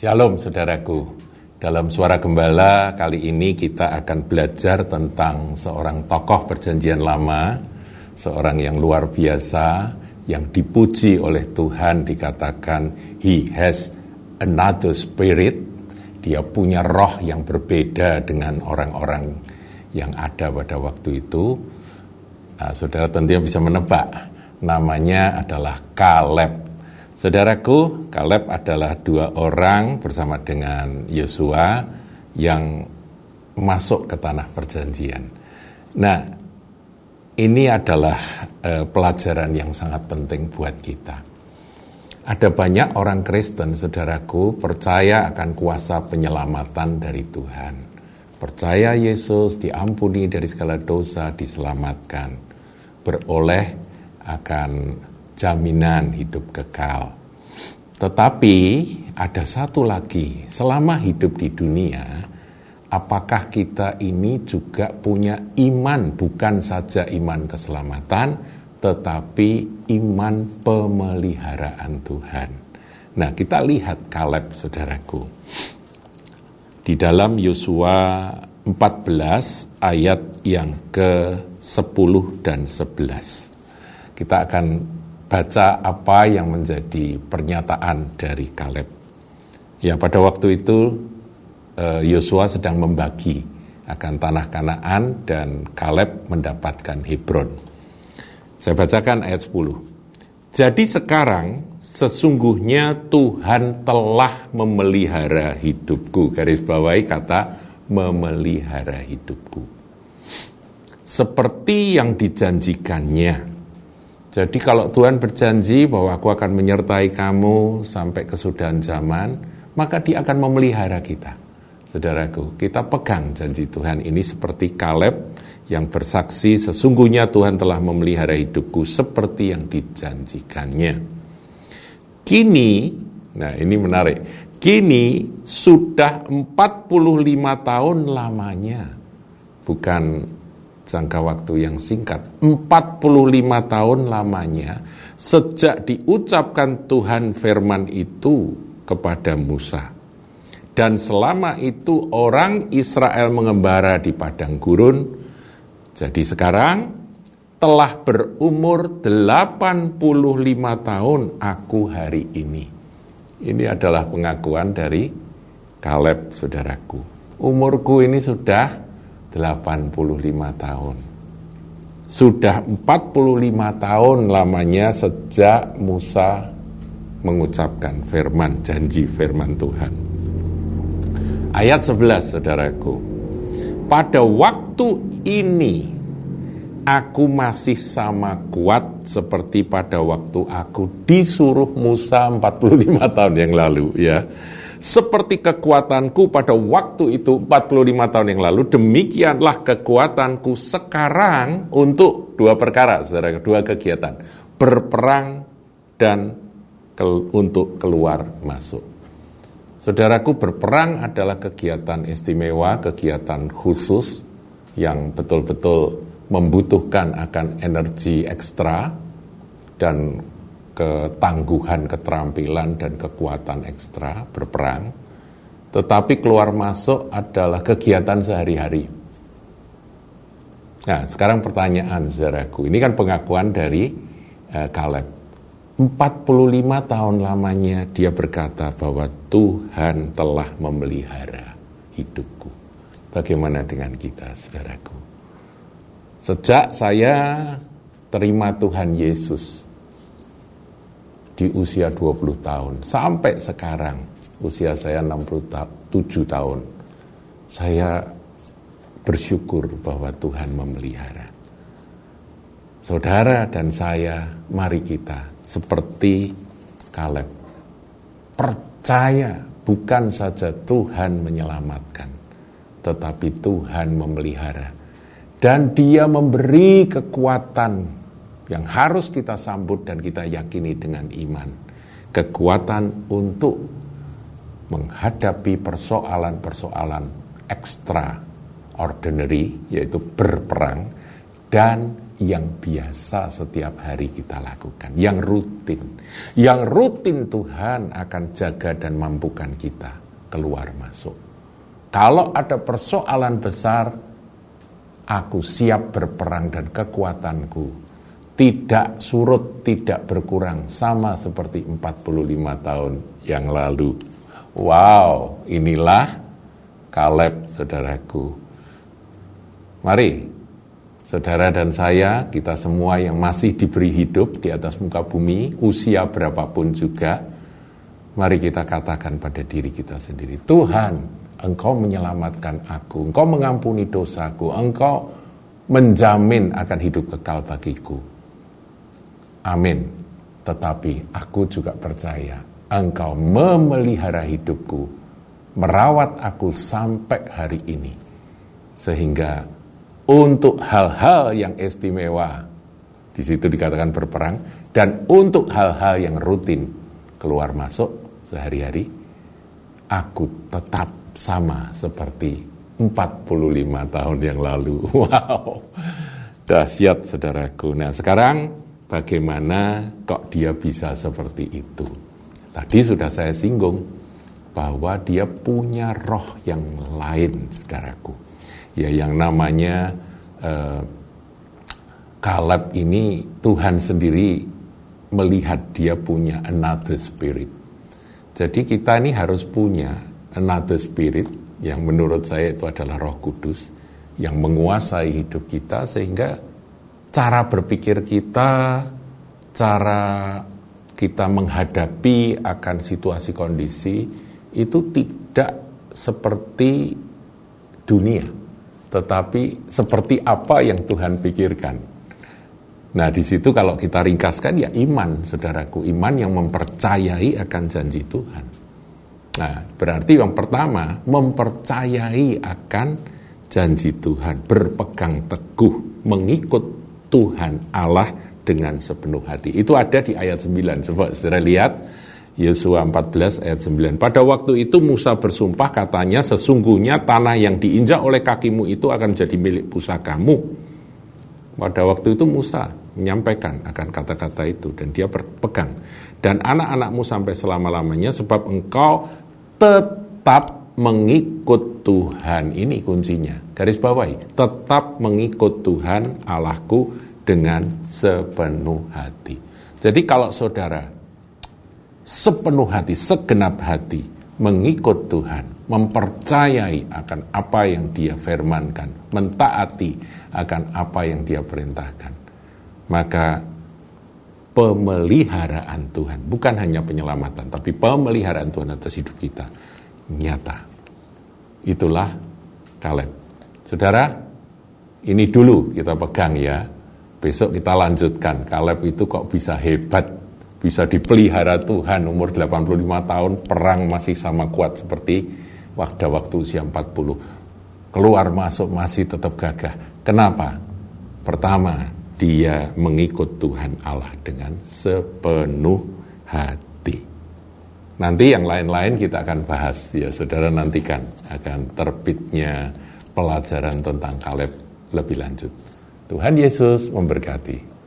Shalom saudaraku. Dalam suara gembala kali ini kita akan belajar tentang seorang tokoh perjanjian lama, seorang yang luar biasa, yang dipuji oleh Tuhan dikatakan he has another spirit, dia punya roh yang berbeda dengan orang-orang yang ada pada waktu itu. Nah, saudara tentunya bisa menebak, namanya adalah Kaleb Saudaraku, Kaleb adalah dua orang bersama dengan Yosua yang masuk ke tanah perjanjian. Nah, ini adalah uh, pelajaran yang sangat penting buat kita. Ada banyak orang Kristen, saudaraku, percaya akan kuasa penyelamatan dari Tuhan. Percaya Yesus diampuni dari segala dosa, diselamatkan. Beroleh akan jaminan hidup kekal. Tetapi ada satu lagi, selama hidup di dunia, apakah kita ini juga punya iman, bukan saja iman keselamatan, tetapi iman pemeliharaan Tuhan. Nah, kita lihat Kaleb, saudaraku. Di dalam Yosua 14 ayat yang ke-10 dan 11. Kita akan baca apa yang menjadi pernyataan dari Kaleb. Ya pada waktu itu eh, Yosua sedang membagi akan tanah Kanaan dan Kaleb mendapatkan Hebron. Saya bacakan ayat 10. Jadi sekarang sesungguhnya Tuhan telah memelihara hidupku. Garis bawahi kata memelihara hidupku. Seperti yang dijanjikannya jadi kalau Tuhan berjanji bahwa aku akan menyertai kamu sampai kesudahan zaman, maka dia akan memelihara kita. Saudaraku, kita pegang janji Tuhan ini seperti Kaleb yang bersaksi sesungguhnya Tuhan telah memelihara hidupku seperti yang dijanjikannya. Kini, nah ini menarik, kini sudah 45 tahun lamanya, bukan jangka waktu yang singkat, 45 tahun lamanya sejak diucapkan Tuhan firman itu kepada Musa. Dan selama itu orang Israel mengembara di padang gurun. Jadi sekarang telah berumur 85 tahun aku hari ini. Ini adalah pengakuan dari Kaleb, saudaraku. Umurku ini sudah 85 tahun. Sudah 45 tahun lamanya sejak Musa mengucapkan firman, janji firman Tuhan. Ayat 11 saudaraku. Pada waktu ini aku masih sama kuat seperti pada waktu aku disuruh Musa 45 tahun yang lalu ya seperti kekuatanku pada waktu itu 45 tahun yang lalu, demikianlah kekuatanku sekarang untuk dua perkara, saudara, dua kegiatan. Berperang dan ke, untuk keluar masuk. Saudaraku, berperang adalah kegiatan istimewa, kegiatan khusus yang betul-betul membutuhkan akan energi ekstra dan ketangguhan, keterampilan, dan kekuatan ekstra berperang, tetapi keluar masuk adalah kegiatan sehari-hari. Nah, sekarang pertanyaan, saudaraku, ini kan pengakuan dari uh, Caleb. 45 tahun lamanya dia berkata bahwa Tuhan telah memelihara hidupku. Bagaimana dengan kita, saudaraku? Sejak saya terima Tuhan Yesus, di usia 20 tahun. Sampai sekarang usia saya 67 tahun saya bersyukur bahwa Tuhan memelihara. Saudara dan saya mari kita seperti Kaleb. Percaya bukan saja Tuhan menyelamatkan tetapi Tuhan memelihara. Dan dia memberi kekuatan yang harus kita sambut dan kita yakini dengan iman. Kekuatan untuk menghadapi persoalan-persoalan ekstra ordinary, yaitu berperang, dan yang biasa setiap hari kita lakukan, yang rutin. Yang rutin Tuhan akan jaga dan mampukan kita keluar masuk. Kalau ada persoalan besar, aku siap berperang dan kekuatanku tidak surut, tidak berkurang, sama seperti 45 tahun yang lalu. Wow, inilah Kaleb, saudaraku. Mari, saudara dan saya, kita semua yang masih diberi hidup di atas muka bumi, usia berapapun juga, mari kita katakan pada diri kita sendiri, Tuhan, Engkau menyelamatkan aku, Engkau mengampuni dosaku, Engkau menjamin akan hidup kekal bagiku. Amin. Tetapi aku juga percaya Engkau memelihara hidupku merawat aku sampai hari ini. Sehingga untuk hal-hal yang istimewa, di situ dikatakan berperang, dan untuk hal-hal yang rutin keluar masuk sehari-hari, aku tetap sama seperti 45 tahun yang lalu. Wow, dahsyat saudaraku. Nah sekarang bagaimana kok dia bisa seperti itu? Tadi sudah saya singgung, bahwa dia punya roh yang lain, saudaraku. Ya, yang namanya Kaleb ini Tuhan sendiri melihat dia punya another spirit. Jadi kita ini harus punya another spirit yang menurut saya itu adalah Roh Kudus yang menguasai hidup kita sehingga cara berpikir kita, cara kita menghadapi akan situasi kondisi itu tidak seperti dunia, tetapi seperti apa yang Tuhan pikirkan. Nah, di situ kalau kita ringkaskan ya iman, saudaraku, iman yang mempercayai akan janji Tuhan. Nah, berarti yang pertama mempercayai akan janji Tuhan, berpegang teguh, mengikut Tuhan Allah dengan sepenuh hati. Itu ada di ayat 9. Coba saudara lihat Yosua 14 ayat 9. Pada waktu itu Musa bersumpah katanya sesungguhnya tanah yang diinjak oleh kakimu itu akan menjadi milik pusakamu. Pada waktu itu Musa menyampaikan akan kata-kata itu dan dia berpegang. Dan anak-anakmu sampai selama-lamanya sebab engkau tetap mengikut Tuhan. Ini kuncinya. Garis bawahi, tetap mengikut Tuhan Allahku dengan sepenuh hati. Jadi kalau saudara sepenuh hati, segenap hati mengikut Tuhan, mempercayai akan apa yang Dia firmankan, mentaati akan apa yang Dia perintahkan. Maka pemeliharaan Tuhan, bukan hanya penyelamatan, tapi pemeliharaan Tuhan atas hidup kita nyata. Itulah Kaleb. Saudara, ini dulu kita pegang ya. Besok kita lanjutkan. Kaleb itu kok bisa hebat bisa dipelihara Tuhan. Umur 85 tahun perang masih sama kuat seperti waktu waktu usia 40 keluar masuk masih tetap gagah. Kenapa? Pertama dia mengikut Tuhan Allah dengan sepenuh hati. Nanti yang lain-lain kita akan bahas. Ya saudara nantikan akan terbitnya pelajaran tentang Kaleb lebih lanjut. Tuhan Yesus memberkati